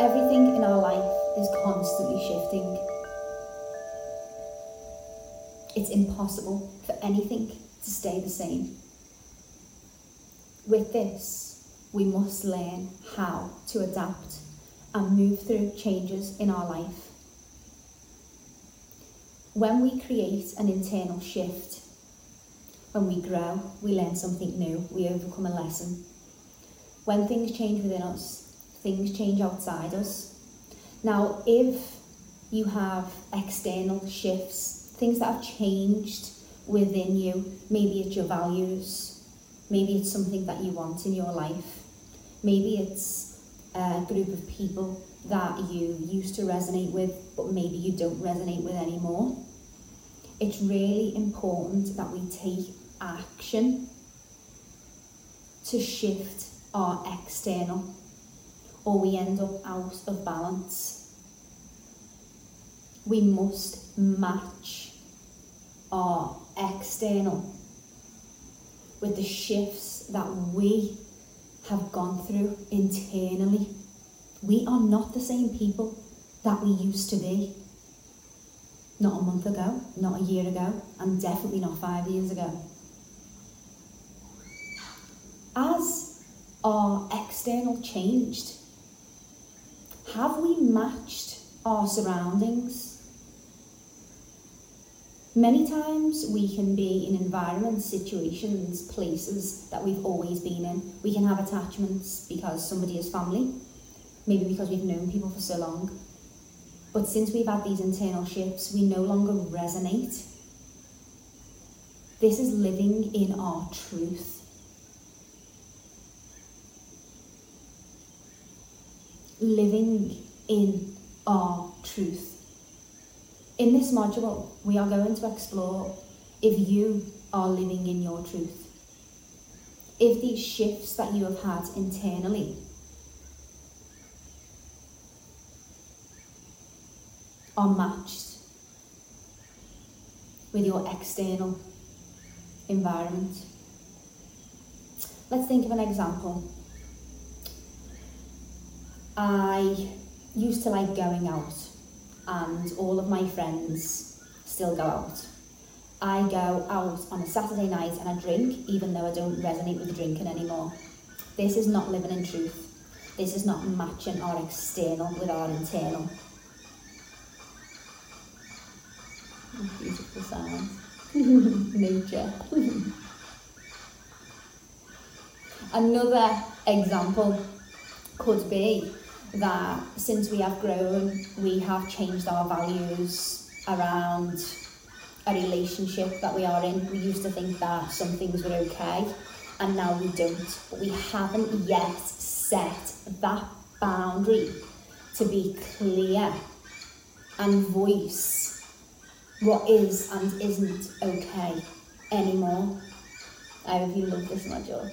Everything in our life is constantly shifting. It's impossible for anything to stay the same. With this, we must learn how to adapt and move through changes in our life. When we create an internal shift, when we grow, we learn something new, we overcome a lesson. When things change within us, things change outside us. Now, if you have external shifts, things that have changed within you, maybe it's your values, maybe it's something that you want in your life, maybe it's a group of people that you used to resonate with, but maybe you don't resonate with anymore. It's really important that we take action to shift our external or we end up out of balance. We must match our external with the shifts that we have gone through internally. We are not the same people that we used to be. Not a month ago, not a year ago, and definitely not five years ago. As our external changed, have we matched our surroundings? Many times we can be in environments, situations, places that we've always been in. We can have attachments because somebody is family, maybe because we've known people for so long. But since we've had these internal shifts, we no longer resonate. This is living in our truth. Living in our truth. In this module, we are going to explore if you are living in your truth. If these shifts that you have had internally are matched with your external environment. Let's think of an example. I used to like going out and all of my friends still go out. I go out on a Saturday night and I drink even though I don't resonate with drinking anymore. This is not living in truth. This is not matching our external with our internal. Beautiful sound. Nature. Another example could be that since we have grown, we have changed our values around a relationship that we are in. We used to think that some things were okay, and now we don't. But we haven't yet set that boundary to be clear and voice what is and isn't okay anymore. I hope you love this module.